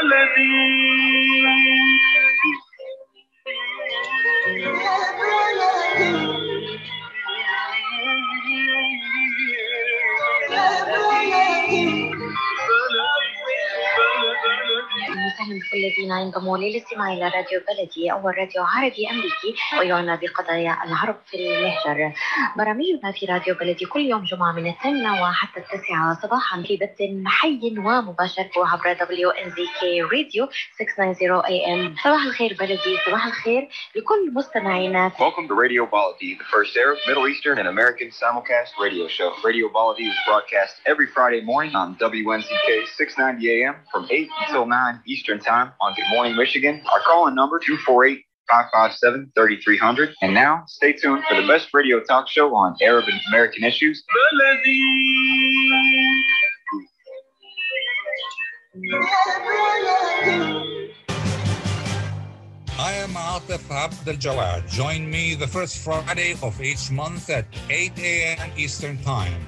وسهلا الذين ينضموا للاستماع إلى راديو بلدي اول راديو عربي أمريكي ويعنى بقضايا العرب في المهجر. برامجنا في راديو بلدي كل يوم جمعة من الثامنة وحتى التاسعة صباحا في بث حي ومباشر عبر دبليو ان زي كي راديو 690 اي ام. صباح الخير بلدي، صباح الخير لكل مستمعينا. Welcome to Radio Baladi, the first Arab, Middle Eastern, and American simulcast radio show. Radio Baladi is broadcast every Friday morning on WNZK 690 AM from 8 until 9 Eastern Time on Good Morning Michigan. Our call-in number 248 557 3300. And now, stay tuned for the best radio talk show on Arab and American issues. I am Atif Abdel. Join me the first Friday of each month at 8 a.m. Eastern Time.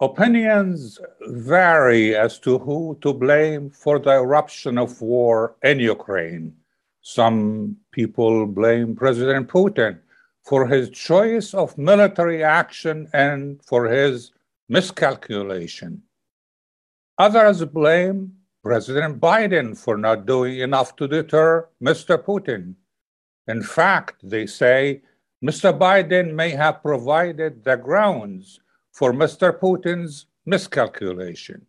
Opinions vary as to who to blame for the eruption of war in Ukraine. Some people blame President Putin for his choice of military action and for his miscalculation. Others blame President Biden for not doing enough to deter Mr. Putin. In fact, they say Mr. Biden may have provided the grounds for Mr. Putin's miscalculation.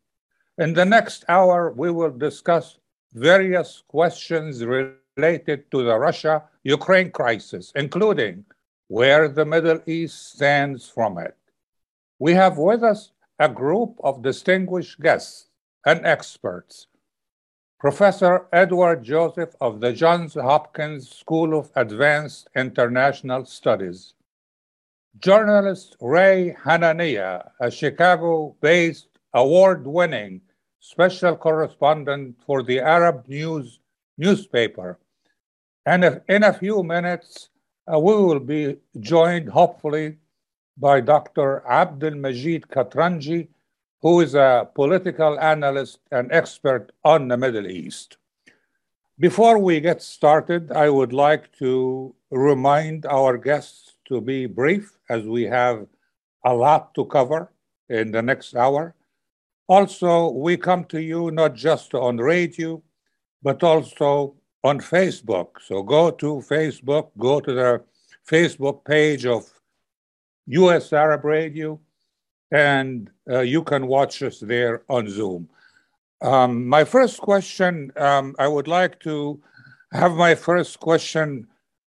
In the next hour, we will discuss various questions related to the Russia Ukraine crisis, including where the Middle East stands from it. We have with us a group of distinguished guests and experts. Professor Edward Joseph of the Johns Hopkins School of Advanced International Studies, journalist Ray Hanania, a Chicago based award winning special correspondent for the Arab News newspaper. And in a few minutes, uh, we will be joined, hopefully, by Dr. Abdul Majid Katranji, who is a political analyst and expert on the Middle East. Before we get started, I would like to remind our guests to be brief as we have a lot to cover in the next hour. Also, we come to you not just on radio, but also on Facebook. So go to Facebook, go to the Facebook page of US Arab Radio, and uh, you can watch us there on Zoom. Um, my first question, um, I would like to have my first question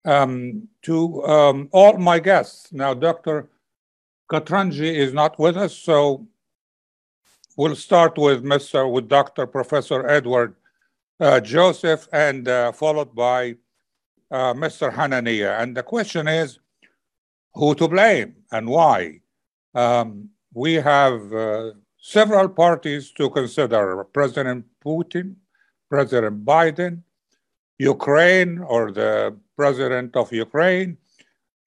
um, to um, all my guests. Now, Dr. Katranji is not with us, so we'll start with Mr. with Dr. Professor Edward uh, Joseph, and uh, followed by uh, Mr. Hanania. And the question is, who to blame and why? Um, we have uh, several parties to consider President Putin, President Biden, Ukraine, or the president of Ukraine.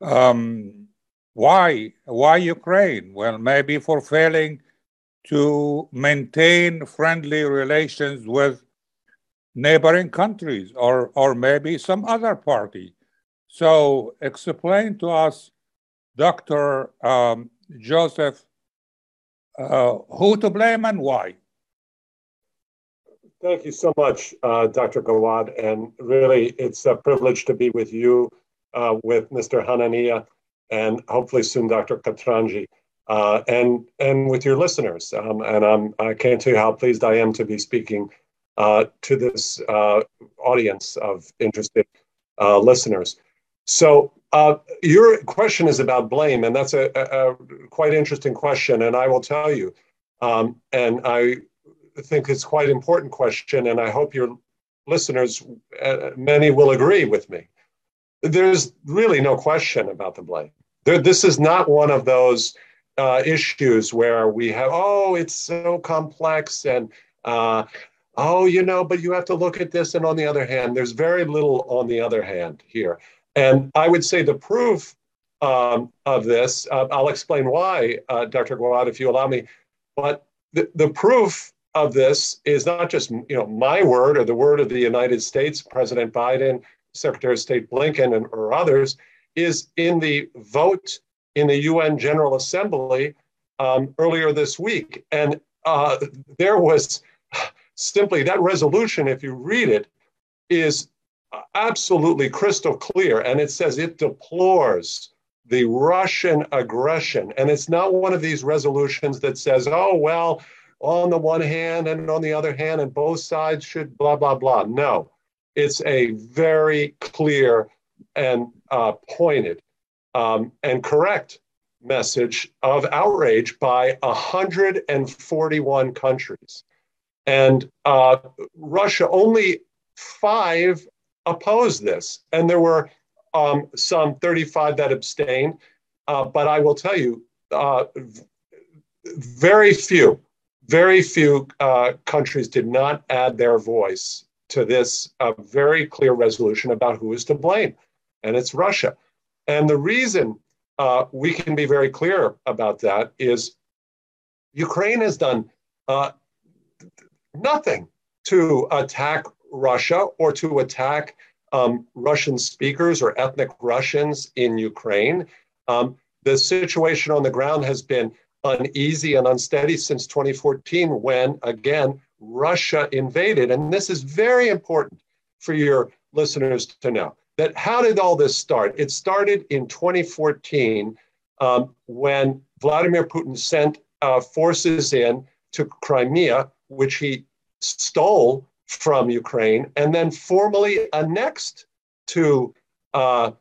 Um, why? Why Ukraine? Well, maybe for failing to maintain friendly relations with neighboring countries or, or maybe some other party. So explain to us, Dr. Um, Joseph, uh, who to blame and why? Thank you so much, uh, Dr. Gawad. And really, it's a privilege to be with you, uh, with Mr. Hanania, and hopefully soon Dr. Katranji, uh, and, and with your listeners. Um, and I'm, I can't tell you how pleased I am to be speaking uh, to this uh, audience of interested uh, listeners. So, your question is about blame, and that's a, a, a quite interesting question. And I will tell you, Um, and I think it's quite an important question, and I hope your listeners, uh, many will agree with me. There's really no question about the blame. There, this is not one of those uh, issues where we have, oh, it's so complex and, uh, oh, you know, but you have to look at this. And on the other hand, there's very little on the other hand here. And I would say the proof um, of this, uh, I'll explain why, uh, Dr. Gawad, if you allow me, but the, the proof of this is not just you know my word or the word of the United States, President Biden, Secretary of State Blinken, and, or others, is in the vote in the UN General Assembly um, earlier this week. And uh, there was simply that resolution, if you read it, is absolutely crystal clear. And it says it deplores the Russian aggression. And it's not one of these resolutions that says, oh, well, on the one hand and on the other hand, and both sides should blah, blah, blah. No, it's a very clear and uh, pointed um, and correct message of outrage by 141 countries. And uh, Russia, only five opposed this. And there were um, some 35 that abstained. Uh, but I will tell you, uh, very few, very few uh, countries did not add their voice to this uh, very clear resolution about who is to blame, and it's Russia. And the reason uh, we can be very clear about that is Ukraine has done uh, nothing to attack Russia or to attack um, Russian speakers or ethnic Russians in Ukraine. Um, the situation on the ground has been uneasy and unsteady since 2014 when, again, Russia invaded. And this is very important for your listeners to know that how did all this start? It started in 2014 um, when Vladimir Putin sent uh, forces in to Crimea, which he stole from Ukraine and then formally annexed to uh,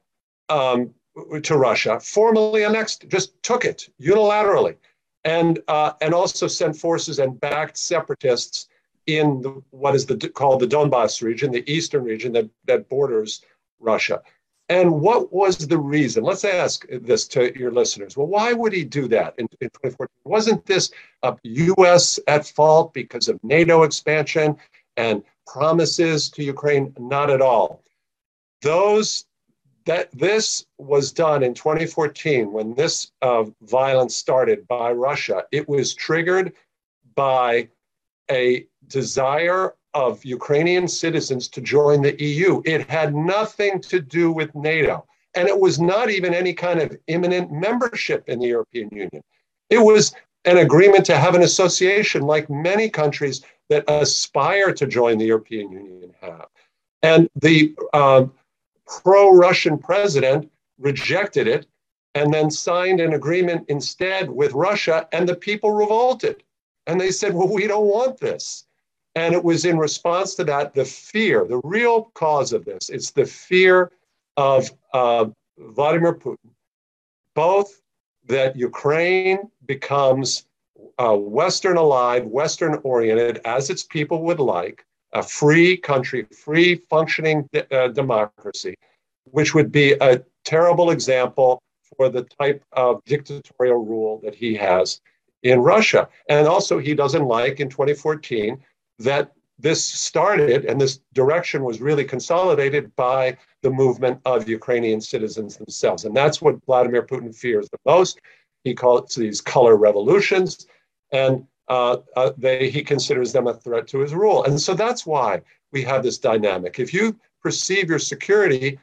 um, to Russia, formally annexed, just took it unilaterally, and uh, and also sent forces and backed separatists in the, what is the, called the Donbass region, the eastern region that that borders Russia. And what was the reason? Let's ask this to your listeners. Well, why would he do that in, in 2014? Wasn't this a U.S. at fault because of NATO expansion and promises to Ukraine? Not at all. Those that this was done in 2014 when this uh, violence started by Russia. It was triggered by a desire of Ukrainian citizens to join the EU. It had nothing to do with NATO. And it was not even any kind of imminent membership in the European Union. It was an agreement to have an association like many countries that aspire to join the European Union have. And the um, pro Russian president rejected it and then signed an agreement instead with Russia, and the people revolted. And they said, Well, we don't want this. And it was in response to that, the fear, the real cause of this, it's the fear of uh, Vladimir Putin, both that Ukraine becomes uh, Western alive, Western oriented, as its people would like, a free country, free functioning uh, democracy, which would be a terrible example for the type of dictatorial rule that he has in Russia. And also, he doesn't like in 2014 that this started and this direction was really consolidated by the movement of Ukrainian citizens themselves. And that's what Vladimir Putin fears the most. He calls these color revolutions. And uh, uh, they, he considers them a threat to his rule. And so that's why we have this dynamic. If you perceive your security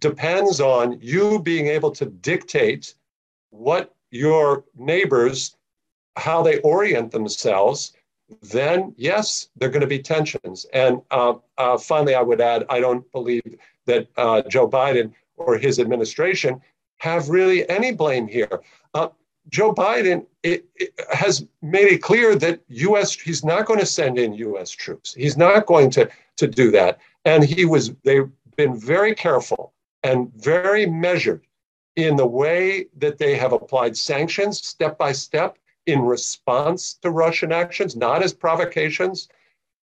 depends on you being able to dictate what your neighbors, how they orient themselves, then yes, there are going to be tensions. And uh, uh, finally, I would add, I don't believe that uh, Joe Biden or his administration have really any blame here. Joe Biden it, it has made it clear that U.S. he's not going to send in U.S. troops. He's not going to to do that. And he was they've been very careful and very measured in the way that they have applied sanctions step by step in response to Russian actions, not as provocations.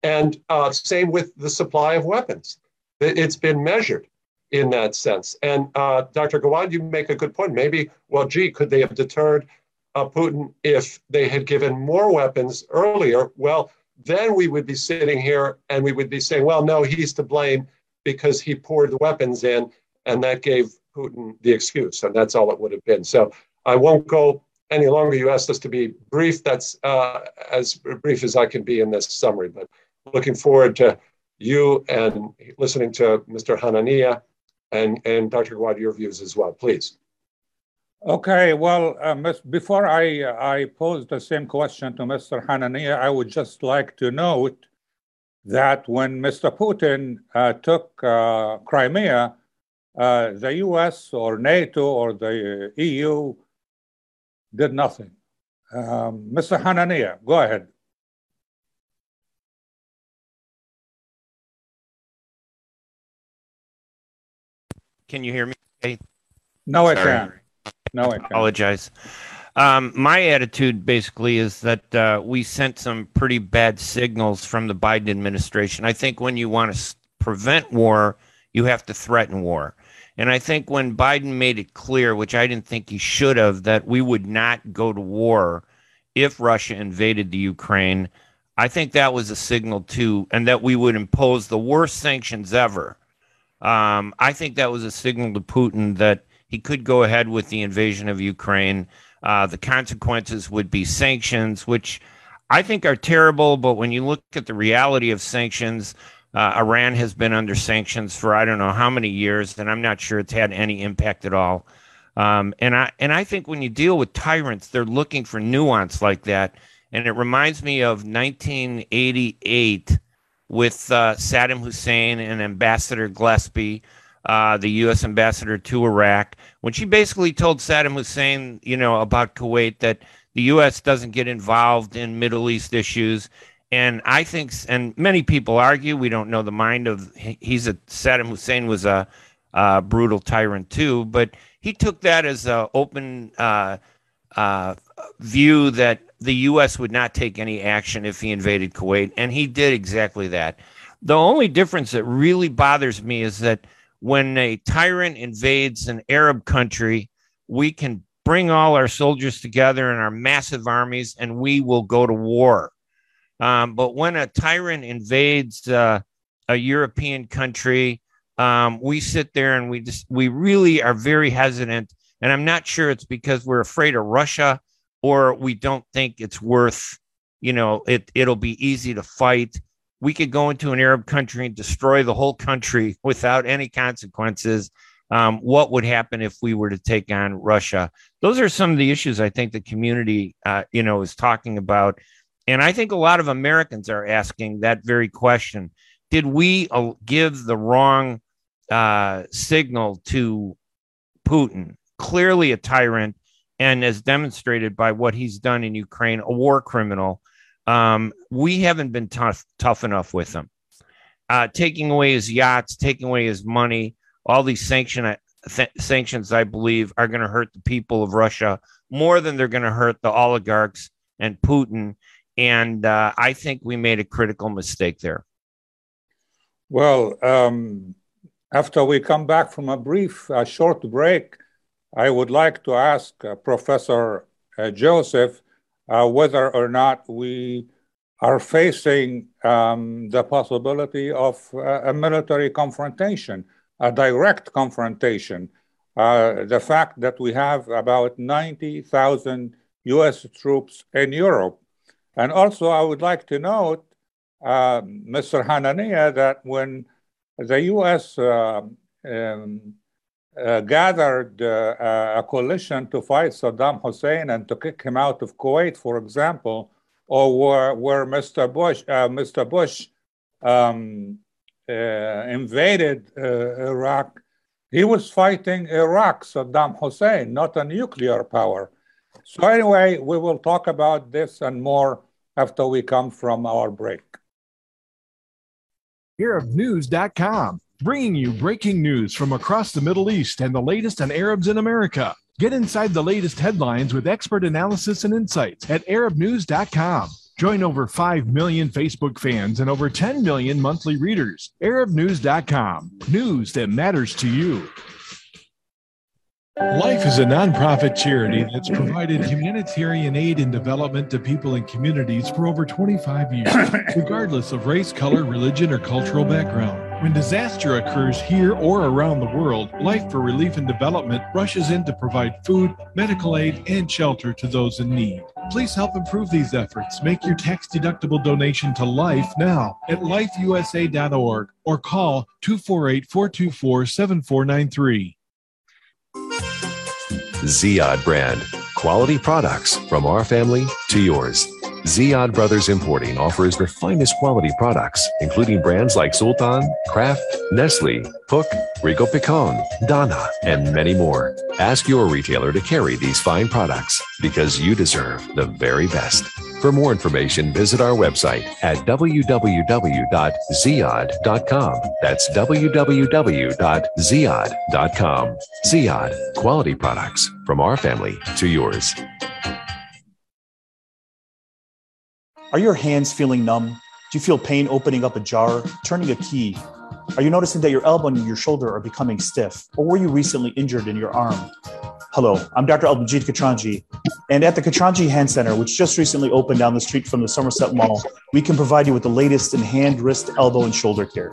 And uh, same with the supply of weapons. It's been measured in that sense. And uh, Dr. Gawad, you make a good point. Maybe, well, gee, could they have deterred uh, Putin if they had given more weapons earlier? Well, then we would be sitting here and we would be saying, well, no, he's to blame because he poured the weapons in, and that gave Putin the excuse, and that's all it would have been. So I won't go any longer. You asked us to be brief. That's uh, as brief as I can be in this summary, but looking forward to you and listening to Mr. Hanania and, and Dr. Gawad, your views as well, please. Okay, well, uh, before I, I pose the same question to Mr. Hanania, I would just like to note that when Mr. Putin uh, took uh, Crimea, uh, the US or NATO or the EU did nothing. Um, Mr. Hanania, go ahead. Can you hear me? Hey. No, I can't. No, I can't. Apologize. Um, my attitude basically is that uh, we sent some pretty bad signals from the Biden administration. I think when you want to prevent war, you have to threaten war. And I think when Biden made it clear, which I didn't think he should have, that we would not go to war if Russia invaded the Ukraine, I think that was a signal too, and that we would impose the worst sanctions ever. Um, I think that was a signal to Putin that he could go ahead with the invasion of Ukraine. Uh, the consequences would be sanctions, which I think are terrible. But when you look at the reality of sanctions, uh, Iran has been under sanctions for I don't know how many years, and I'm not sure it's had any impact at all. Um, and I and I think when you deal with tyrants, they're looking for nuance like that, and it reminds me of 1988 with uh, Saddam Hussein and Ambassador Gillespie, uh, the U.S. ambassador to Iraq, when she basically told Saddam Hussein, you know, about Kuwait that the U.S. doesn't get involved in Middle East issues and I think, and many people argue, we don't know the mind of. He's a Saddam Hussein was a, a brutal tyrant too, but he took that as an open uh, uh, view that the U.S. would not take any action if he invaded Kuwait, and he did exactly that. The only difference that really bothers me is that when a tyrant invades an Arab country, we can bring all our soldiers together in our massive armies, and we will go to war um, but when a tyrant invades uh, a European country, um, we sit there and we just we really are very hesitant. And I'm not sure it's because we're afraid of Russia or we don't think it's worth, you know, it it'll be easy to fight. We could go into an Arab country and destroy the whole country without any consequences. Um, what would happen if we were to take on Russia? Those are some of the issues I think the community, uh, you know, is talking about and I think a lot of Americans are asking that very question. Did we uh, give the wrong uh, signal to Putin? Clearly a tyrant, and as demonstrated by what he's done in Ukraine, a war criminal. Um, we haven't been tough, tough enough with him. Uh, taking away his yachts, taking away his money, all these sanction, th- sanctions, I believe, are going to hurt the people of Russia more than they're going to hurt the oligarchs and Putin and uh, I think we made a critical mistake there. Well, um, after we come back from a brief, a short break, I would like to ask uh, Professor uh, Joseph uh, whether or not we are facing um, the possibility of uh, a military confrontation, a direct confrontation. the fact that we have about 90,000 US troops in Europe and also, I would like to note, uh, Mr. Hanania, that when the U.S. Uh, um, uh, gathered uh, a coalition to fight Saddam Hussein and to kick him out of Kuwait, for example, or where, where Mr. Bush, uh, Mr. Bush um, uh, invaded Iraq, he was fighting Iraq, Saddam Hussein, not a nuclear power. So anyway, we will talk about this and more after we come from our break. ArabNews.com, bringing you breaking news from across the Middle East and the latest on Arabs in America. Get inside the latest headlines with expert analysis and insights at ArabNews.com. Join over 5 million Facebook fans and over 10 million monthly readers. ArabNews.com. News that matters to you. Life is a nonprofit charity that's provided humanitarian aid and development to people and communities for over 25 years, regardless of race, color, religion, or cultural background. When disaster occurs here or around the world, Life for Relief and Development rushes in to provide food, medical aid, and shelter to those in need. Please help improve these efforts. Make your tax deductible donation to Life now at lifeusa.org or call 248 424 7493. Ziyad brand. Quality products from our family to yours. Ziyad Brothers Importing offers the finest quality products, including brands like Sultan, Kraft, Nestle, Hook, Rico Picon, Donna, and many more. Ask your retailer to carry these fine products because you deserve the very best. For more information, visit our website at www.ziyad.com. That's www.ziyad.com. Ziyad, quality products from our family to yours. Are your hands feeling numb? Do you feel pain opening up a jar, turning a key? Are you noticing that your elbow and your shoulder are becoming stiff? Or were you recently injured in your arm? Hello, I'm Dr. Albanjit Katranji. And at the Katranji Hand Center, which just recently opened down the street from the Somerset Mall, we can provide you with the latest in hand, wrist, elbow, and shoulder care.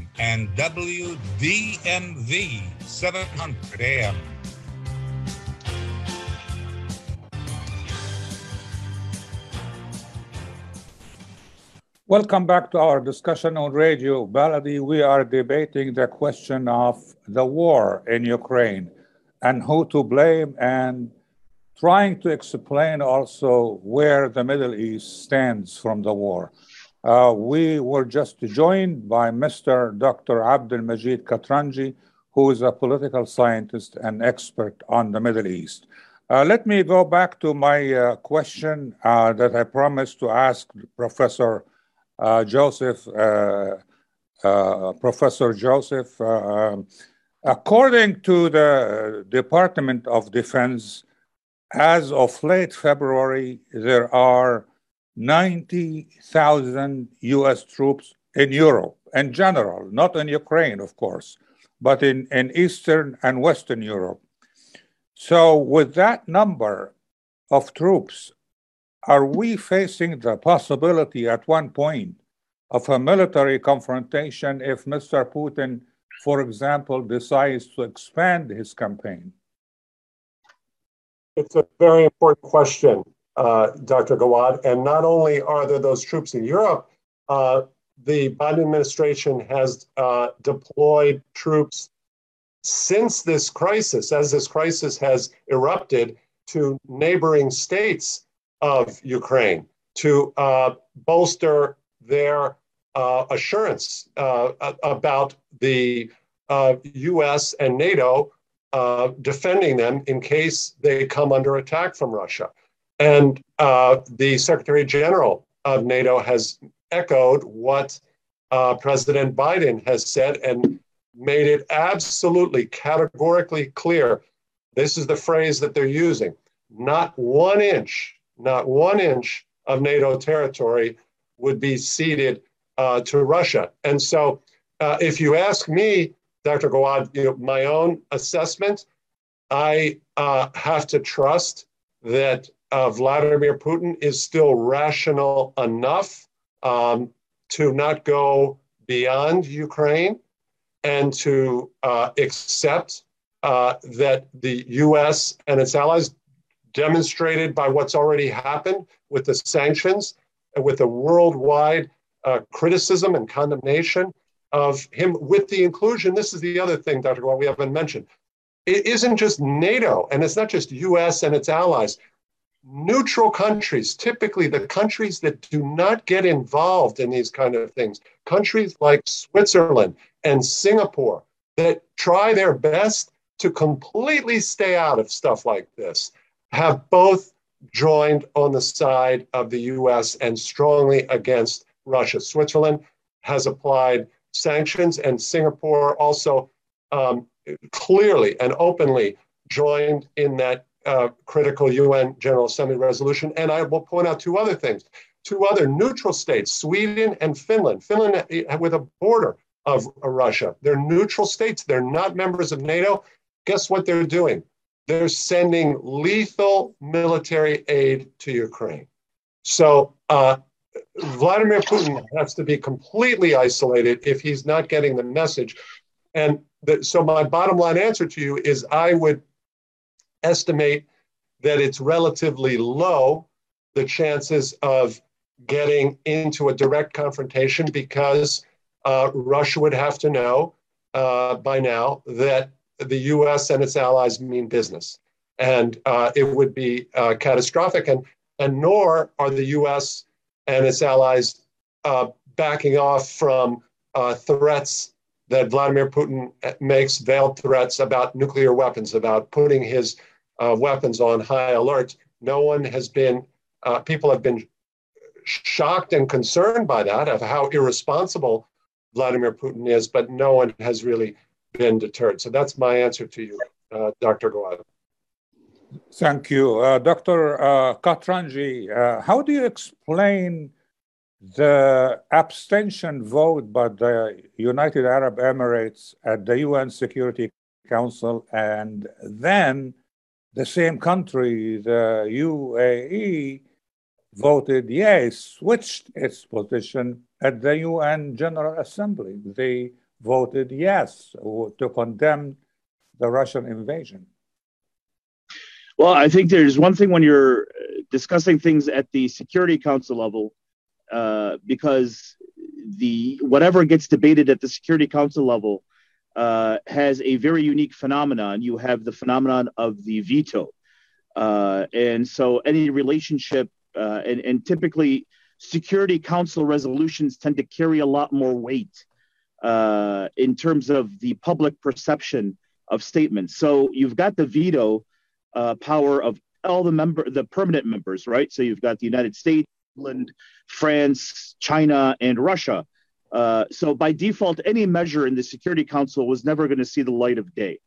and WDMV 700 AM. Welcome back to our discussion on Radio Baladi. We are debating the question of the war in Ukraine and who to blame and trying to explain also where the Middle East stands from the war. Uh, we were just joined by Mr. Dr. Abdul Majid Katranji, who is a political scientist and expert on the Middle East. Uh, let me go back to my uh, question uh, that I promised to ask Professor uh, Joseph, uh, Professor Joseph. Um, according to the Department of Defense, as of late February, there are 90,000 US troops in Europe in general, not in Ukraine, of course, but in, in Eastern and Western Europe. So, with that number of troops, are we facing the possibility at one point of a military confrontation if Mr. Putin, for example, decides to expand his campaign? It's a very important question, uh, Dr. Gawad. And not only are there those troops in Europe, uh, the Biden administration has uh, deployed troops since this crisis, as this crisis has erupted, to neighboring states of Ukraine to uh, bolster their uh, assurance uh, about the US and NATO defending them in case they come under attack from Russia. And uh, the Secretary General of NATO has echoed what uh, President Biden has said and made it absolutely categorically clear. This is the phrase that they're using not one inch, not one inch of NATO territory would be ceded uh, to Russia. And so, uh, if you ask me, Dr. Gawad, you know, my own assessment, I uh, have to trust that Vladimir Putin is still rational enough um, to not go beyond Ukraine and to uh, accept uh, that the US and its allies, demonstrated by what's already happened with the sanctions and with the worldwide uh, criticism and condemnation of him with the inclusion. This is the other thing, Dr. Gawad, we haven't mentioned. It isn't just NATO and it's not just US and its allies. Neutral countries, typically the countries that do not get involved in these kind of things, countries like Switzerland and Singapore that try their best to completely stay out of stuff like this, have both joined on the side of the US and strongly against Russia. Switzerland has applied sanctions, and Singapore also um, clearly and openly joined in that uh, critical UN General Assembly resolution. And I will point out two other things. Two other neutral states, Sweden and Finland. Finland with a border of Russia. They're neutral states. They're not members of NATO. Guess what they're doing? They're sending lethal military aid to Ukraine. So uh, Vladimir Putin has to be completely isolated if he's not getting the message. And the, so, my bottom line answer to you is I would estimate that it's relatively low the chances of getting into a direct confrontation because uh, Russia would have to know uh, by now that the US and its allies mean business. And uh, it would be uh, catastrophic. And, and nor are the US and its allies uh, backing off from uh, threats that Vladimir Putin makes, veiled threats about nuclear weapons, about putting his uh, weapons on high alert. No one has been, uh, people have been shocked and concerned by that, of how irresponsible Vladimir Putin is, but no one has really been deterred. So that's my answer to you, uh, Dr. Gawad. Thank you. Uh, Dr. Uh, Katranji, uh, how do you explain the abstention vote by the United Arab Emirates at the UN Security Council and then the same country, the UAE, voted yes, switched its position at the UN General Assembly. They voted yes to condemn the Russian invasion. Well, I think there's one thing when you're discussing things at the Security Council level, uh, because the whatever gets debated at the Security Council level uh, has a very unique phenomenon. You have the phenomenon of the veto, uh, and so any relationship uh, and, and typically Security Council resolutions tend to carry a lot more weight uh, in terms of the public perception of statements. So you've got the veto uh, power of all the member, the permanent members, right? So you've got the United States, England, France, China, and Russia. Uh, so by default, any measure in the Security Council was never going to see the light of day.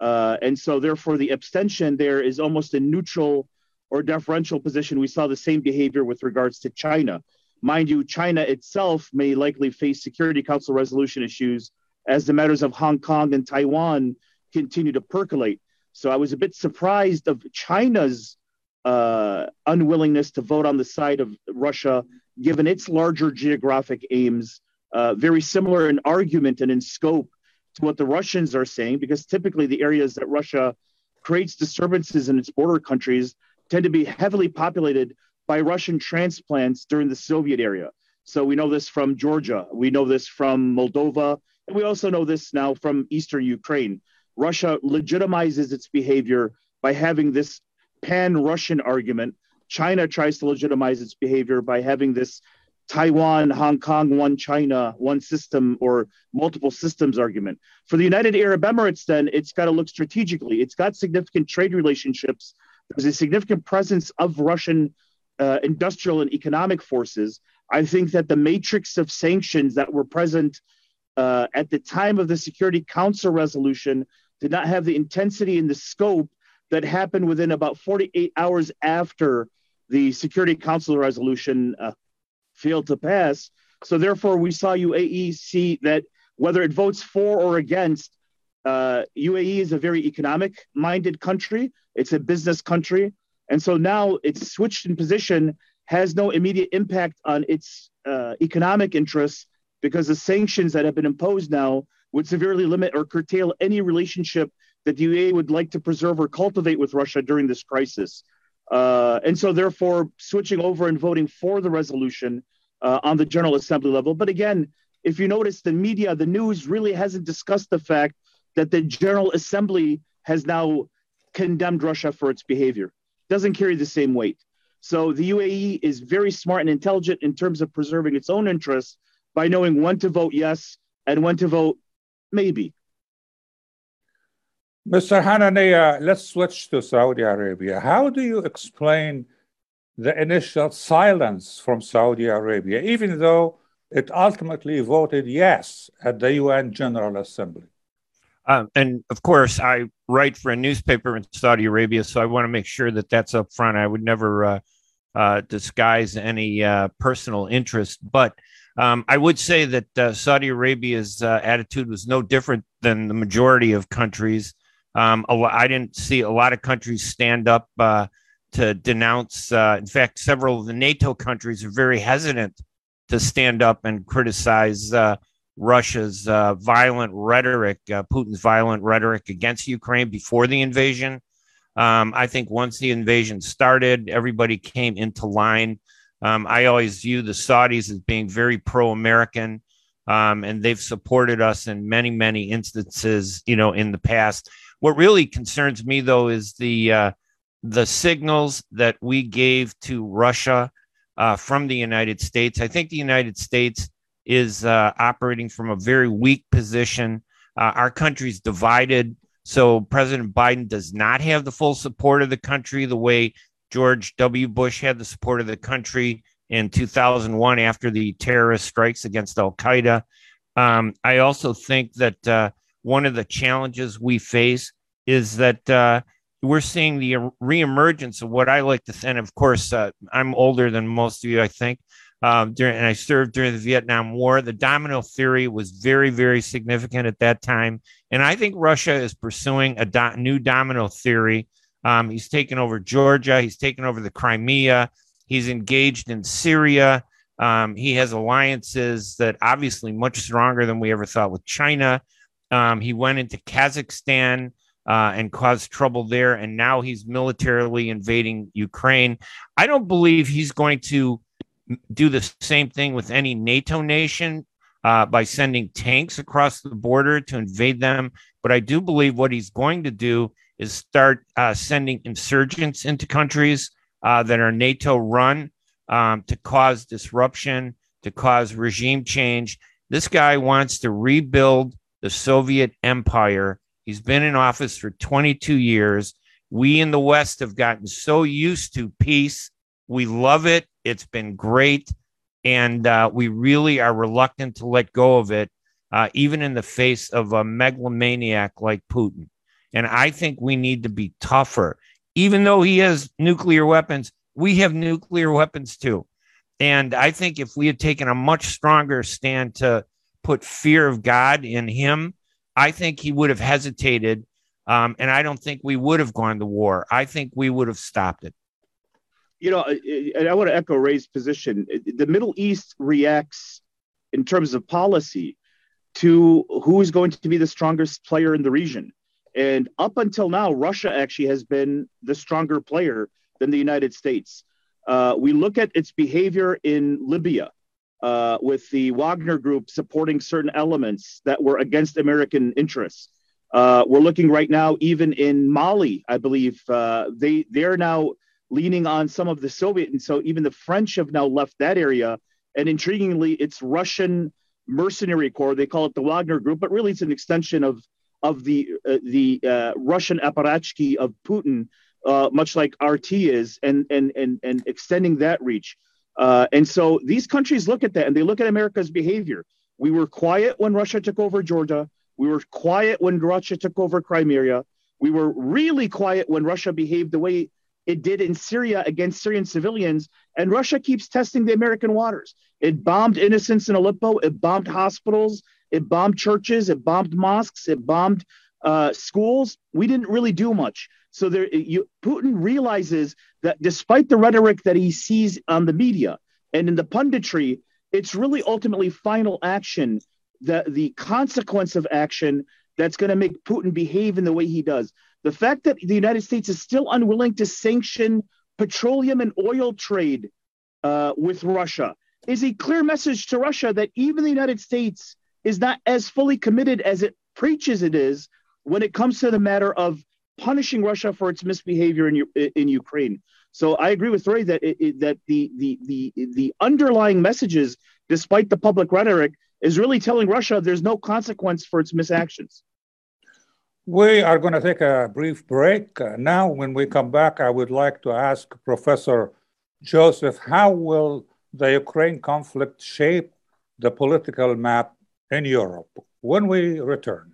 Uh, and so therefore, the abstention there is almost a neutral or deferential position. We saw the same behavior with regards to China. Mind you, China itself may likely face Security Council resolution issues as the matters of Hong Kong and Taiwan continue to percolate. So I was a bit surprised of China's uh, unwillingness to vote on the side of Russia, given its larger geographic aims, uh, very similar in argument and in scope to what the Russians are saying, because typically the areas that Russia creates disturbances in its border countries tend to be heavily populated by Russian transplants during the Soviet era. So we know this from Georgia, we know this from Moldova, and we also know this now from Eastern Ukraine. Russia legitimizes its behavior by having this pan Russian argument. China tries to legitimize its behavior by having this Taiwan, Hong Kong, one China, one system, or multiple systems argument. For the United Arab Emirates, then, it's got to look strategically. It's got significant trade relationships. There's a significant presence of Russian uh, industrial and economic forces. I think that the matrix of sanctions that were present uh, at the time of the Security Council resolution did not have the intensity and the scope that happened within about 48 hours after the Security Council resolution uh, failed to pass. So, therefore, we saw UAE see that whether it votes for or against, uh, UAE is a very economic minded country, it's a business country. And so now it's switched in position, has no immediate impact on its uh, economic interests, because the sanctions that have been imposed now would severely limit or curtail any relationship that the UAE would like to preserve or cultivate with Russia during this crisis. Uh, and so, therefore, switching over and voting for the resolution uh, on the General Assembly level. But again, if you notice, the media, the news really hasn't discussed the fact that the General Assembly has now condemned Russia for its behavior. Doesn't carry the same weight. So the UAE is very smart and intelligent in terms of preserving its own interests by knowing when to vote yes and when to vote maybe. Mr. Hanania, let's switch to Saudi Arabia. How do you explain the initial silence from Saudi Arabia, even though it ultimately voted yes at the UN General Assembly? Um, and of course, I write for a newspaper in Saudi Arabia, so I want to make sure that that's up front. I would never uh, uh, disguise any uh, personal interest, but um, I would say that uh, Saudi Arabia's uh, attitude was no different than the majority of countries. Um, I didn't see a lot of countries stand up uh, to denounce. in fact, several of the NATO countries are very hesitant to stand up and criticize Russia's uh, violent rhetoric, uh, Putin's violent rhetoric against Ukraine before the invasion. Um, I think once the invasion started, everybody came into line. Um, I always view the Saudis as being very pro American, um, and they've supported us in many, many instances, you know, in the past. What really concerns me, though, is the uh, the signals that we gave to Russia uh, from the United States. I think the United States is uh, operating from a very weak position. Uh, our country's divided. So President Biden does not have the full support of the country the way George W. Bush had the support of the country in 2001 after the terrorist strikes against Al Qaeda. Um, I also think that uh, one of the challenges we face is that uh, we're seeing the reemergence of what I like to, think. and of course, uh, I'm older than most of you, I think, um, during, and I served during the Vietnam War. The domino theory was very, very significant at that time. And I think Russia is pursuing a do- new domino theory. Um, he's taken over Georgia, he's taken over the Crimea, he's engaged in Syria. Um, he has alliances that obviously much stronger than we ever thought with China. Um, he went into Kazakhstan uh, and caused trouble there, and now he's militarily invading Ukraine. I don't believe he's going to do the same thing with any NATO nation uh, by sending tanks across the border to invade them. But I do believe what he's going to do is start uh, sending insurgents into countries uh, that are NATO run um, to cause disruption, to cause regime change. This guy wants to rebuild the Soviet empire. He's been in office for 22 years. We in the West have gotten so used to peace. We love it. It's been great. And uh, we really are reluctant to let go of it, uh, even in the face of a megalomaniac like Putin. And I think we need to be tougher. Even though he has nuclear weapons, we have nuclear weapons too. And I think if we had taken a much stronger stand to put fear of God in him, I think he would have hesitated. Um, and I don't think we would have gone to war. I think we would have stopped it you know, and I want to echo Ray's position. The Middle East reacts in terms of policy to who is going to be the strongest player in the region. And up until now, Russia actually has been the stronger player than the United States. Uh, we look at its behavior in Libya uh, with the Wagner group supporting certain elements that were against American interests. Uh, we're looking right now, even in Mali, I believe uh, they they're now leaning on some of the Soviet. And so even the French have now left that area. And intriguingly, it's Russian mercenary corps. They call it the Wagner Group, but really it's an extension of of the uh, the uh, Russian apparatchiki of Putin, uh, much like RT is, and and and and extending that reach. Uh, and so these countries look at that and they look at America's behavior. We were quiet when Russia took over Georgia. We were quiet when Russia took over Crimea. We were really quiet when Russia behaved the way it did in Syria against Syrian civilians. And Russia keeps testing the American waters. It bombed innocents in Aleppo. It bombed hospitals. It bombed churches. It bombed mosques. It bombed uh, schools. We didn't really do much. So there, you, Putin realizes that despite the rhetoric that he sees on the media and in the punditry, It's really ultimately final action, the, the consequence of action that's going to make Putin behave in the way he does. The fact that the United States is still unwilling to sanction petroleum and oil trade uh, with Russia is a clear message to Russia that even the United States is not as fully committed as it preaches it is when it comes to the matter of punishing Russia for its misbehavior in, in Ukraine. So I agree with Ray that it, it, that the, the the the underlying messages, despite the public rhetoric, is really telling Russia there's no consequence for its misactions. We are going to take a brief break. Uh, now, when we come back, I would like to ask Professor Joseph how will the Ukraine conflict shape the political map in Europe when we return?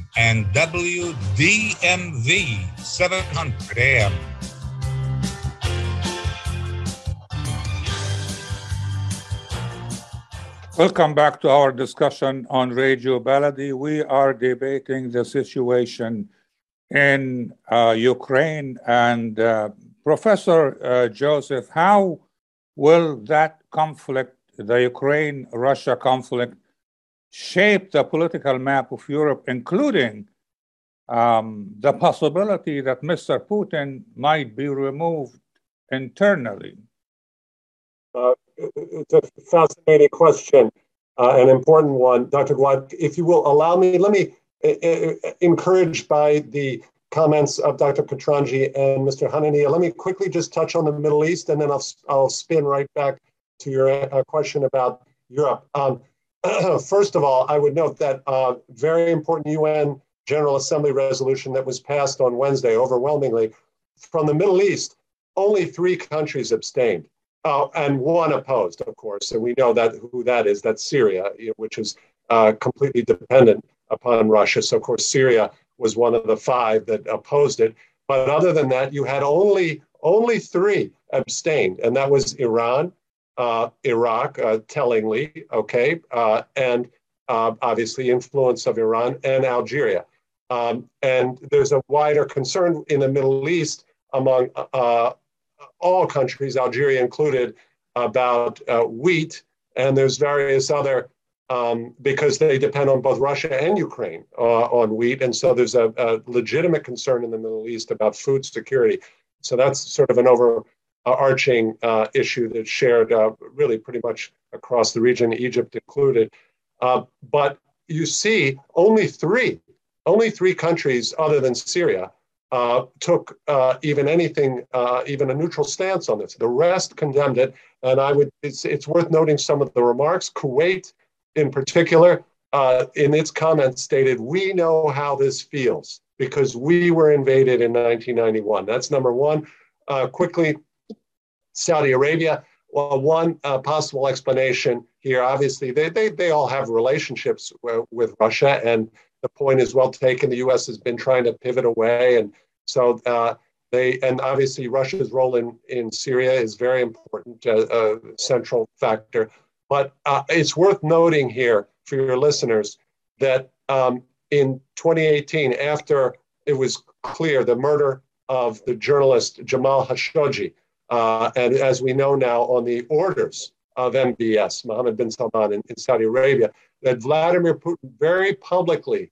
and WDMV 700 AM. Welcome back to our discussion on Radio Baladi. We are debating the situation in uh, Ukraine. And uh, Professor uh, Joseph, how will that conflict, the Ukraine Russia conflict, shape the political map of Europe, including um, the possibility that Mr. Putin might be removed internally? Uh, it's a fascinating question, uh, an important one. Dr. Gawad, if you will allow me, let me, uh, uh, encouraged by the comments of Dr. Katranji and Mr. Hanania, let me quickly just touch on the Middle East, and then I'll, I'll spin right back to your uh, question about Europe. Um, first of all, I would note that uh, very important UN General Assembly resolution that was passed on Wednesday overwhelmingly from the Middle East, only three countries abstained. Uh, and one opposed, of course, and we know that who that is. That's Syria, which is uh, completely dependent upon Russia. So, of course, Syria was one of the five that opposed it. But other than that, you had only only three abstained, and that was Iran, Iraq, uh, tellingly, okay, uh, and uh, obviously influence of Iran and Algeria. Um, and there's a wider concern in the Middle East among all countries, Algeria included, about uh, wheat, and there's various other um, because they depend on both Russia and Ukraine uh, on wheat, and so there's a, a, legitimate concern in the Middle East about food security. So that's sort of an overarching uh, issue that's shared uh, really pretty much across the region, Egypt included. Uh, but you see, only three, only three countries other than Syria uh, took uh, even anything, uh, even a neutral stance on this. The rest condemned it, and I would. It's it's worth noting some of the remarks. Kuwait, in particular, in its comments, stated, "We know how this feels because we were invaded in 1991." That's number one. Quickly, Saudi Arabia. Well, one uh, possible explanation here, obviously, they, they, they all have relationships with Russia, and the point is well taken. The U.S. has been trying to pivot away, and so uh, they and obviously Russia's role in in Syria is very important, uh, central factor. But uh, it's worth noting here for your listeners that um, in 2018, after it was clear the murder of the journalist Jamal Khashoggi, uh, and as we know now, on the orders of MBS, Mohammed bin Salman in, in Saudi Arabia, that Vladimir Putin very publicly,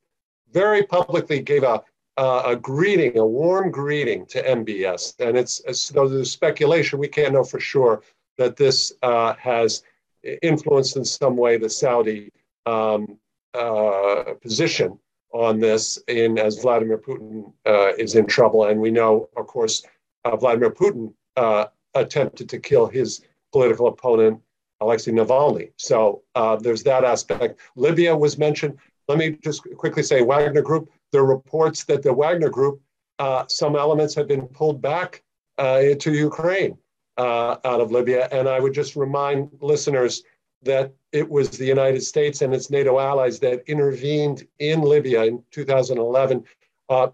very publicly gave a, a greeting, a warm greeting to MBS. And it's, though there's speculation, we can't know for sure that this uh, has influenced in some way the Saudi um, uh, position on this in as Vladimir Putin uh, is in trouble. And we know, of course, uh, Vladimir Putin uh, attempted to kill his political opponent Alexei Navalny. So uh, there's that aspect. Libya was mentioned. Let me just quickly say Wagner Group. There are reports that the Wagner Group, uh, some elements have been pulled back uh, into Ukraine uh, out of Libya. And I would just remind listeners that it was the United States and its NATO allies that intervened in Libya in 2011 uh,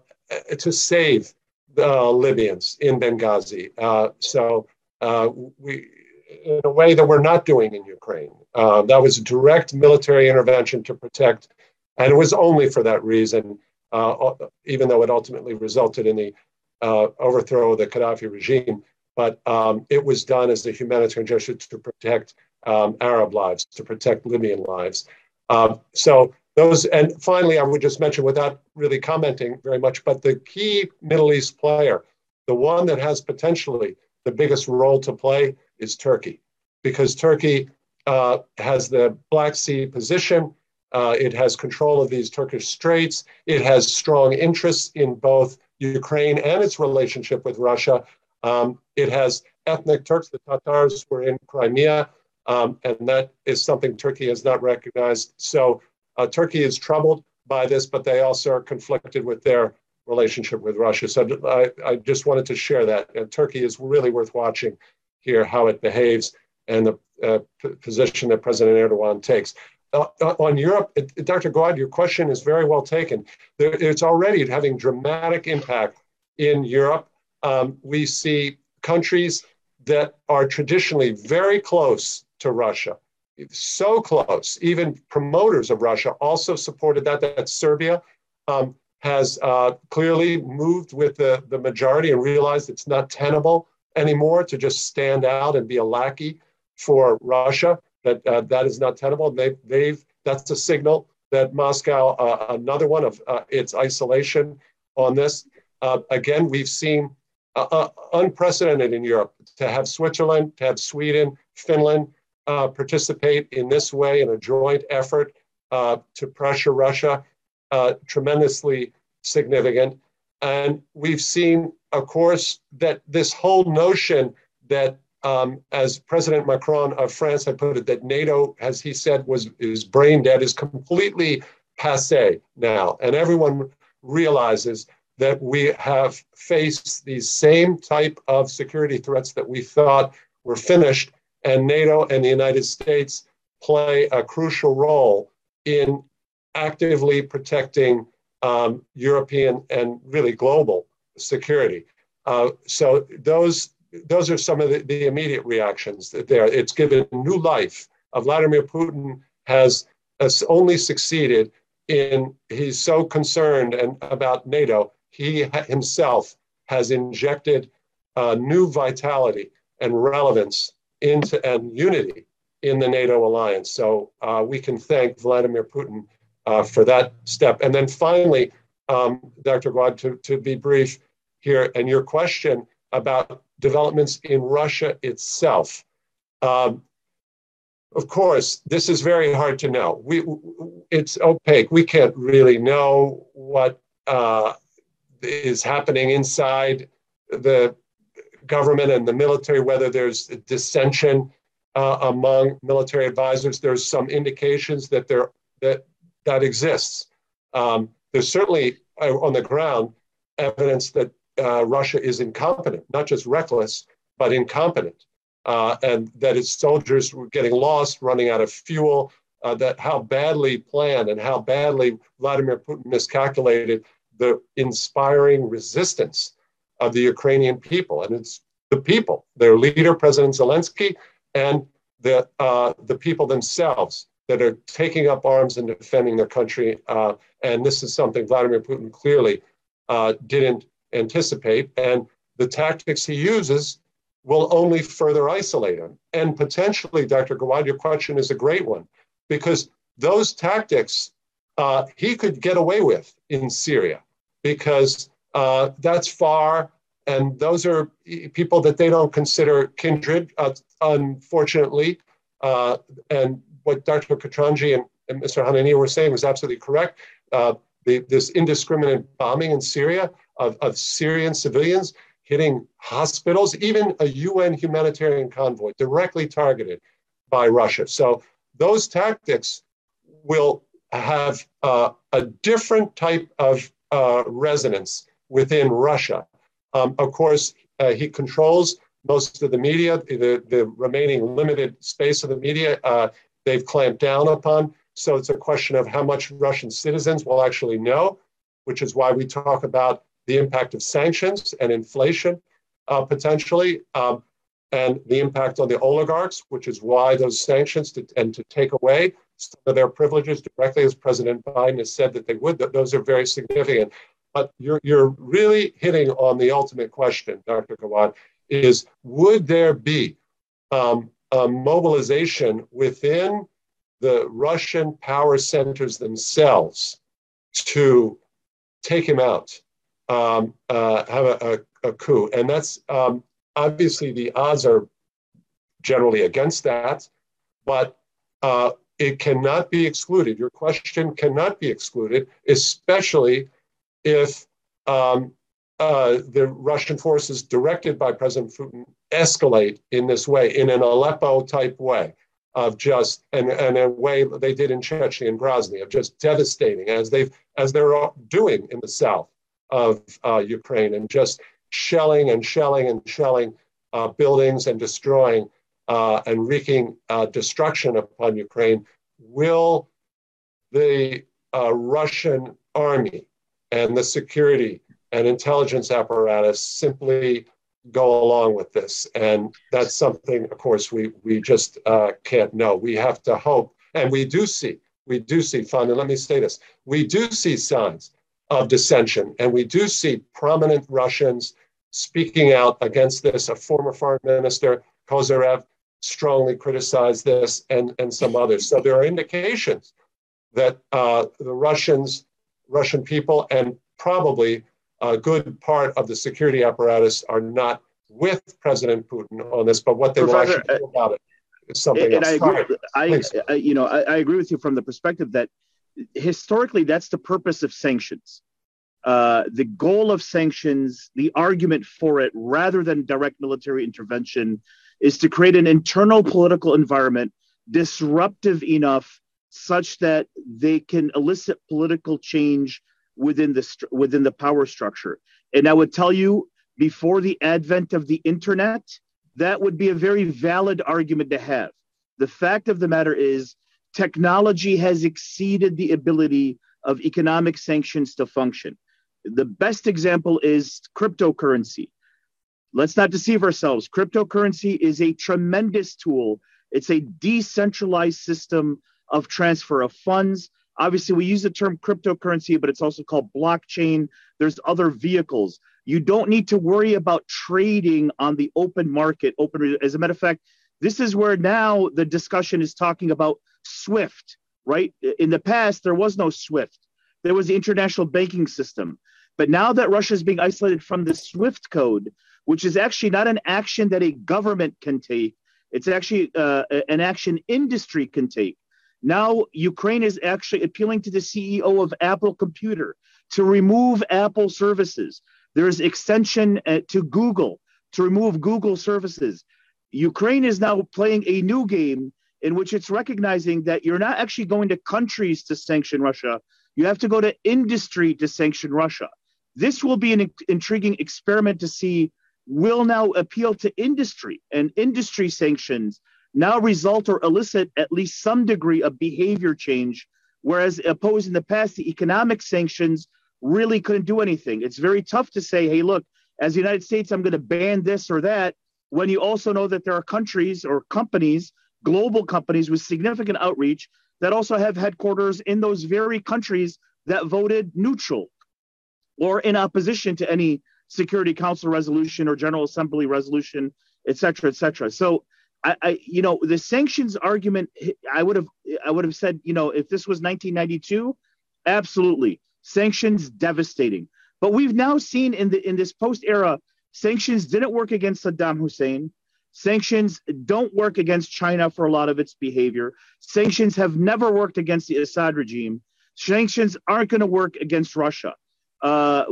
to save the Libyans in Benghazi. Uh, so we in a way that we're not doing in Ukraine. Uh, that was direct military intervention to protect, and it was only for that reason, uh, even though it ultimately resulted in the uh, overthrow of the Gaddafi regime. But um, it was done as a humanitarian gesture to protect um, Arab lives, to protect Libyan lives. So those, and finally, I would just mention without really commenting very much, but the key Middle East player, the one that has potentially the biggest role to play is Turkey, because Turkey uh, has the Black Sea position. Uh, it has control of these Turkish straits. It has strong interests in both Ukraine and its relationship with Russia. Um, it has ethnic Turks, the Tatars were in Crimea, um, and that is something Turkey has not recognized. So uh, Turkey is troubled by this, but they also are conflicted with their relationship with Russia. So I, I just wanted to share that. And Turkey is really worth watching here how it behaves and the uh, p- position that President Erdogan takes. uh, on Europe, Dr. Gawad, your question is very well taken. There, it's already having dramatic impact in Europe. Um, we see countries that are traditionally very close to Russia, so close. Even promoters of Russia also supported that. That Serbia um, has uh, clearly moved with the, the majority and realized it's not tenable anymore to just stand out and be a lackey for Russia. That uh, that is not tenable. They've, they've that's a signal that Moscow, uh, another one of uh, its isolation on this. Uh, again, we've seen uh, unprecedented in Europe to have Switzerland, to have Sweden, Finland Uh, participate in this way in a joint effort uh, to pressure Russia. Uh, tremendously significant. And we've seen, of course, that this whole notion that, um, as President Macron of France had put it, that NATO, as he said, was is brain dead, is completely passe now, and everyone realizes that we have faced these same type of security threats that we thought were finished, and NATO and the United States play a crucial role in actively protecting um, European and really global security. Uh, so those those are some of the, the immediate reactions that there. It's given new life. Uh, Vladimir Putin has, has only succeeded in he's so concerned and about NATO. He himself has injected uh, new vitality and relevance into and unity in the NATO alliance. So uh, we can thank Vladimir Putin uh, for that step. And then finally, um, Dr. Gawad, to, to be brief here, and your question about developments in Russia itself. Um, of course, this is very hard to know. We, it's opaque. We can't really know what uh, is happening inside the government and the military, whether there's dissension uh, among military advisors. There's some indications that there that that exists. Um, there's certainly uh, on the ground evidence that uh, Russia is incompetent, not just reckless, but incompetent, uh, and that its soldiers were getting lost, running out of fuel. Uh, that how badly planned and how badly Vladimir Putin miscalculated the inspiring resistance of the Ukrainian people, and it's the people, their leader, President Zelensky, and the uh, the people themselves that are taking up arms and defending their country. Uh, and this is something Vladimir Putin clearly uh, didn't anticipate. And the tactics he uses will only further isolate him. And potentially, Dr. Gawad, your question is a great one, because those tactics uh, he could get away with in Syria, because uh, that's far. And those are people that they don't consider kindred, uh, unfortunately. Uh, and what Dr. Katranji and, and Mr. Hanania were saying was absolutely correct. Uh, the, this indiscriminate bombing in Syria of, of Syrian civilians hitting hospitals, even a UN humanitarian convoy directly targeted by Russia. So those tactics will have uh, a different type of uh, resonance within Russia. Um, of course, uh, he controls most of the media, the, the remaining limited space of the media uh, they've clamped down upon. So it's a question of how much Russian citizens will actually know, which is why we talk about the impact of sanctions and inflation uh, potentially, um, and the impact on the oligarchs, which is why those sanctions to, and to take away some of their privileges directly, as President Biden has said that they would, that those are very significant. But you're, you're really hitting on the ultimate question, Dr. Gawad, is would there be um, a mobilization within the Russian power centers themselves to take him out, um, uh, have a, a, a, coup. And that's um, obviously the odds are generally against that, but uh, it cannot be excluded. Your question cannot be excluded, especially if um, uh, the Russian forces directed by President Putin escalate in this way, in an Aleppo type way of just, and, and a way they did in Chechnya and Grozny, of just devastating as they've, as they're doing in the south of uh, Ukraine and just shelling and shelling and shelling uh, buildings and destroying uh, and wreaking uh, destruction upon Ukraine. will the uh, Russian army and the security and intelligence apparatus simply go along with this. And that's something, of course, we, we just uh, can't know. We have to hope. And we do see, we do see, fun. And let me say this we do see signs of dissension, and we do see prominent Russians speaking out against this. A former foreign minister, Kozyrev, strongly criticized this, and, and some others. So there are indications that uh, the Russians, Russian people, and probably a good part of the security apparatus are not with President Putin on this, but what they Professor, will actually do about it is something and else. I agree, I, I, you know, I, I, agree with you from the perspective that historically that's the purpose of sanctions. Uh, the goal of sanctions, the argument for it, rather than direct military intervention, is to create an internal political environment disruptive enough such that they can elicit political change within the within the power structure. And I would tell you, before the advent of the internet, that would be a very valid argument to have. The fact of the matter is, technology has exceeded the ability of economic sanctions to function. The best example is cryptocurrency. Let's not deceive ourselves. Cryptocurrency is a tremendous tool. It's a decentralized system of transfer of funds. Obviously, we use the term cryptocurrency, but it's also called blockchain. There's other vehicles. You don't need to worry about trading on the open market. Open, as a matter of fact, this is where now the discussion is talking about SWIFT. Right in the past, there was no SWIFT. There was the international banking system. But now that Russia is being isolated from the SWIFT code, which is actually not an action that a government can take, it's actually uh, an action industry can take. Now, Ukraine is actually appealing to the CEO of Apple Computer to remove Apple services. There's extension uh, to Google to remove Google services. Ukraine is now playing a new game in which it's recognizing that you're not actually going to countries to sanction Russia. You have to go to industry to sanction Russia. This will be an intriguing experiment to see will now appeal to industry and industry sanctions now result or elicit at least some degree of behavior change, whereas opposed in the past, the economic sanctions really couldn't do anything. It's very tough to say, hey, look, as the United States, I'm going to ban this or that, when you also know that there are countries or companies, global companies with significant outreach that also have headquarters in those very countries that voted neutral or in opposition to any Security Council resolution or General Assembly resolution, et cetera, et cetera. So I, I, you know, the sanctions argument, I would have, I would have said, you know, if this was 1992, absolutely, sanctions devastating. But we've now seen in the in this post era, sanctions didn't work against Saddam Hussein. Sanctions don't work against China for a lot of its behavior. Sanctions have never worked against the Assad regime. Sanctions aren't going to work against Russia. Uh,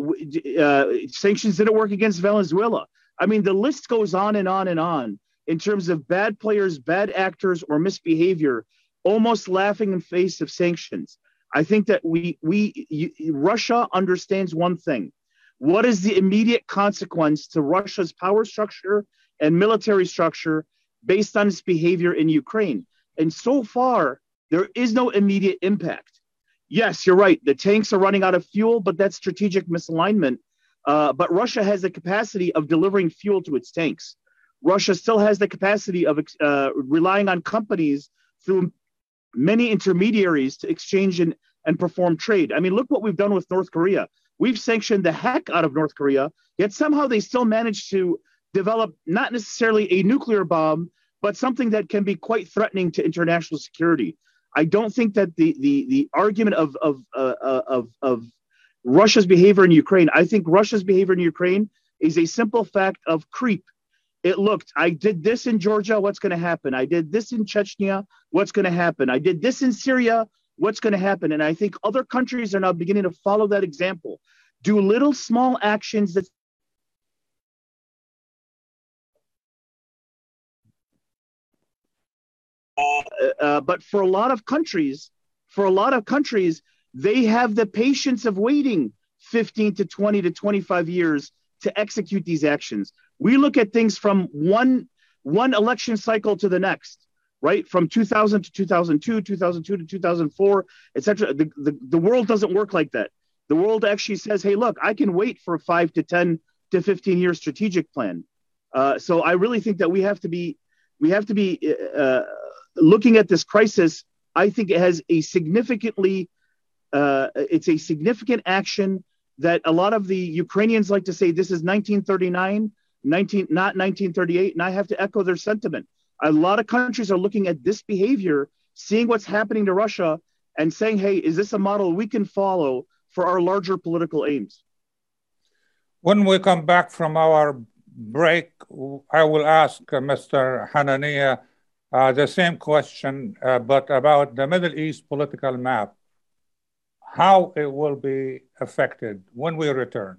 uh, sanctions didn't work against Venezuela. I mean, the list goes on and on and on in terms of bad players, bad actors, or misbehavior, almost laughing in face of sanctions. I think that we we you, Russia understands one thing. What is the immediate consequence to Russia's power structure and military structure based on its behavior in Ukraine? And so far, there is no immediate impact. Yes, you're right. The tanks are running out of fuel, but that's strategic misalignment. Uh, but Russia has the capacity of delivering fuel to its tanks. Russia still has the capacity of uh, relying on companies through many intermediaries to exchange and, and perform trade. I mean, look what we've done with North Korea. We've sanctioned the heck out of North Korea, yet somehow they still manage to develop not necessarily a nuclear bomb, but something that can be quite threatening to international security. I don't think that the the the argument of of uh, uh of of Russia's behavior in Ukraine. I think Russia's behavior in Ukraine is a simple fact of creep it looked i did this in georgia what's going to happen? I did this in chechnya what's going to happen? I did this in syria what's going to happen? And i think other countries are now beginning to follow that example. Do little small actions that uh, uh, but for a lot of countries for a lot of countries they have the patience of waiting 15 to 20 to 25 years to execute these actions we look at things from one one election cycle to the next. right? From 2000 to 2002, 2002 to 2004, etc. The, the, the world doesn't work like that. The world actually says, hey, look, I can wait for a five to 10 to 15 year strategic plan. Uh, so I really think that we have to be we have to be uh, looking at this crisis. I think it has a significantly uh, it's a significant action that a lot of the Ukrainians like to say this is 1939, 19 not 1938, and I have to echo their sentiment. A lot of countries are looking at this behavior, seeing what's happening to Russia, and saying, "Hey, is this a model we can follow for our larger political aims?" When we come back from our break, I will ask uh, Mr. Hanania uh, the same question, uh, but about the Middle East political map, how it will be affected when we return.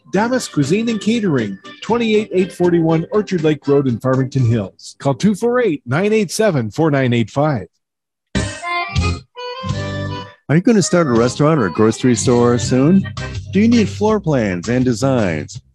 Damas Cuisine and Catering, 28841 Orchard Lake Road in Farmington Hills. Call 248 987 4985. Are you going to start a restaurant or a grocery store soon? Do you need floor plans and designs?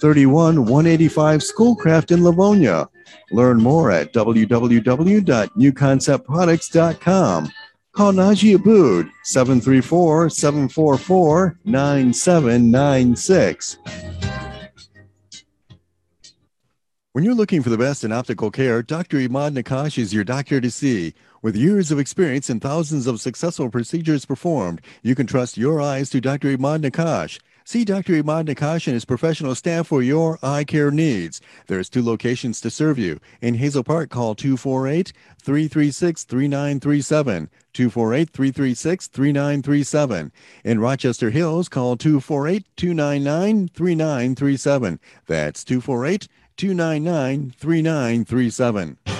31 185 Schoolcraft in Livonia. Learn more at www.newconceptproducts.com. Call Najee Abood 734 744 9796. When you're looking for the best in optical care, Dr. Imad Nakash is your doctor to see. With years of experience and thousands of successful procedures performed, you can trust your eyes to Dr. Imad Nakash. See Dr. Imad Nakash and his professional staff for your eye care needs. There's two locations to serve you. In Hazel Park, call 248 336 3937. 248 336 3937. In Rochester Hills, call 248 299 3937. That's 248 299 3937.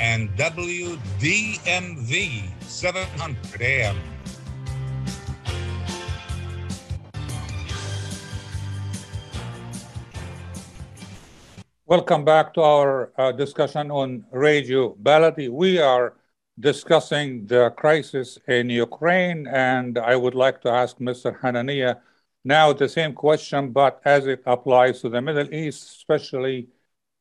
and WDMV 700 AM. Welcome back to our uh, discussion on Radio Baladi. We are discussing the crisis in Ukraine, and I would like to ask Mr. Hanania now the same question, but as it applies to the Middle East, especially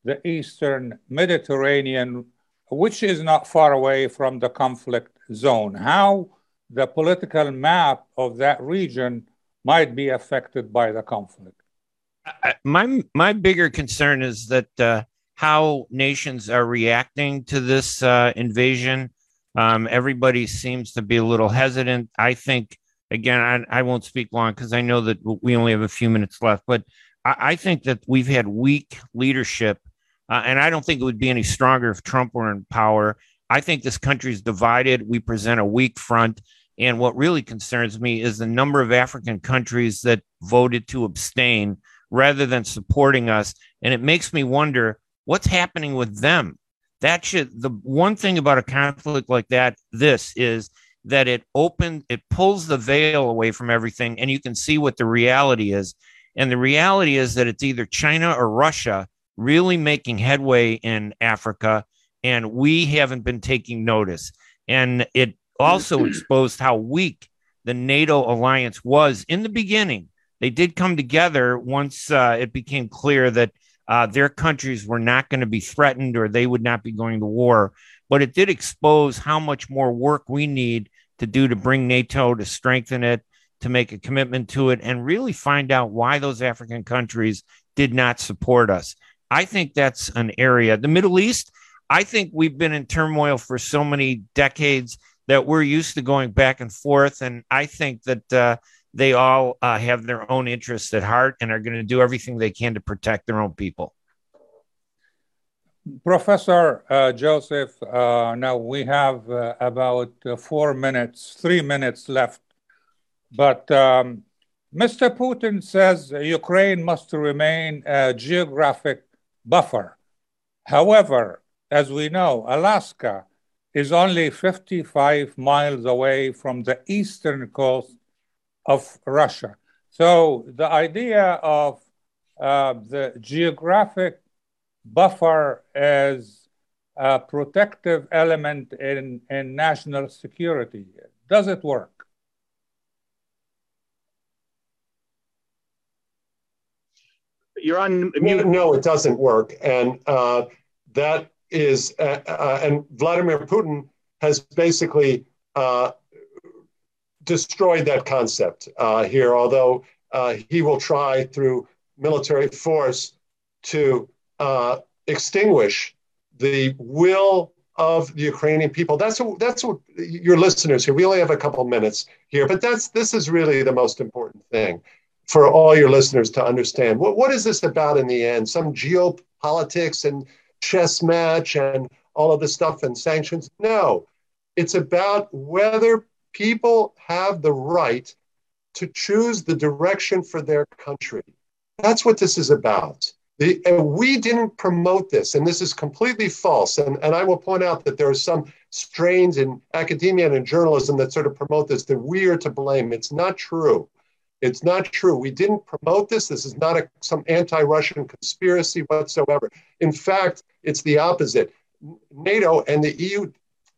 the Eastern Mediterranean, which is not far away from the conflict zone. How the political map of that region might be affected by the conflict my my bigger concern is that uh, how nations are reacting to this uh, invasion. Um, everybody seems to be a little hesitant. I think again, I, I won't speak long because I know that we only have a few minutes left. But I, I think that we've had weak leadership, uh, and I don't think it would be any stronger if Trump were in power. I think this country is divided. We present a weak front. And what really concerns me is the number of African countries that voted to abstain rather than supporting us. And it makes me wonder what's happening with them. That should, the one thing about a conflict like that, this is that it opens, it pulls the veil away from everything and you can see what the reality is. And the reality is that it's either China or Russia really making headway in Africa, and we haven't been taking notice. And it also exposed how weak the NATO alliance was in the beginning. They did come together once uh, it became clear that uh, their countries were not going to be threatened or they would not be going to war. But it did expose how much more work we need to do to bring NATO to strengthen it, to make a commitment to it, and really find out why those African countries did not support us. I think that's an area. The Middle East, I think we've been in turmoil for so many decades that we're used to going back and forth. And I think that uh, they all uh, have their own interests at heart and are going to do everything they can to protect their own people. Professor uh, Joseph, uh, now we have uh, about uh, four minutes, three minutes left. But um, Mr. Putin says Ukraine must remain a geographic buffer. However, as we know, Alaska is only 55 miles away from the eastern coast of Russia. So the idea of uh, the geographic buffer as a protective element in, in national security, does it work? You're on mute. No, it doesn't work. And uh, that is, uh, uh, and Vladimir Putin has basically uh, destroyed that concept uh, here, although uh, he will try through military force to extinguish the will of the Ukrainian people. That's what, that's what your listeners here. We only have a couple minutes here, but that's this is really the most important thing for all your listeners to understand. What what is this about in the end? Some geopolitics and chess match and all of this stuff and sanctions? No, it's about whether people have the right to choose the direction for their country. That's what this is about. The, we didn't promote this, and this is completely false. And, and I will point out that there are some strains in academia and in journalism that sort of promote this, that we are to blame. It's not true. It's not true. We didn't promote this. This is not a, some anti Russian conspiracy whatsoever. In fact, it's the opposite. NATO and the EU,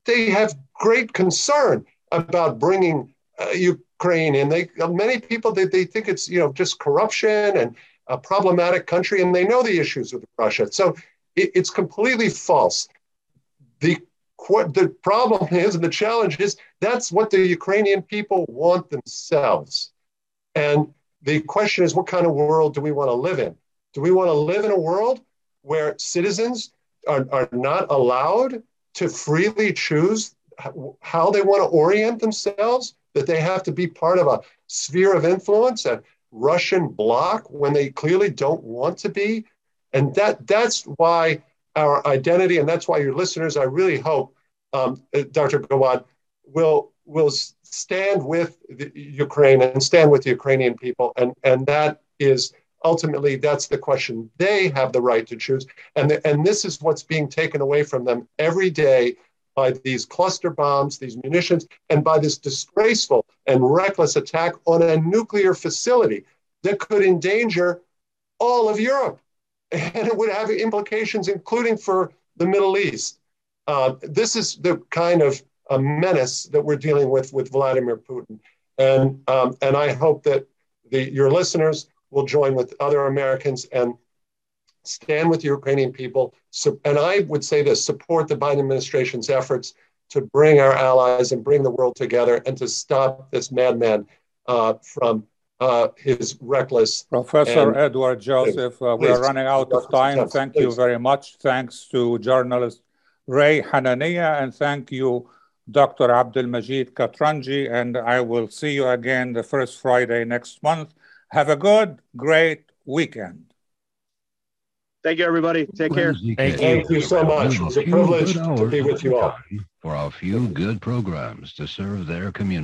they have great concern about bringing uh, Ukraine in. They many people they, they think it's you know just corruption and a problematic country, and they know the issues with Russia. So it, it's completely false. The the problem is, and the challenge is, that's what the Ukrainian people want themselves. And the question is, what kind of world do we want to live in? Do we want to live in a world where citizens are, are not allowed to freely choose how they want to orient themselves, that they have to be part of a sphere of influence, a Russian bloc when they clearly don't want to be. And that that's why our identity, and that's why your listeners, I really hope, um, Dr. Gawad, will will stand with Ukraine and stand with the Ukrainian people, and and that is ultimately that's the question they have the right to choose, and the, and this is what's being taken away from them every day by these cluster bombs, these munitions, and by this disgraceful and reckless attack on a nuclear facility that could endanger all of Europe. And it would have implications, including for the Middle East. Uh, this is the kind of a menace that we're dealing with with Vladimir Putin. And, um, and I hope that the, your listeners will join with other Americans and stand with the Ukrainian people. So, and I would say this support the Biden administration's efforts to bring our allies and bring the world together and to stop this madman uh, from uh, his reckless. Professor Edward Joseph, uh, we are running out of time. Thank please. you very much. Thanks to journalist Ray Hanania, and thank you, Dr. Abdul Majid Katranji. And I will see you again the first Friday next month. Have a good, great weekend. Thank you, everybody. Take care. Thank you. Thank you so much. It's a privilege to be with you all. For a few good programs to serve their community.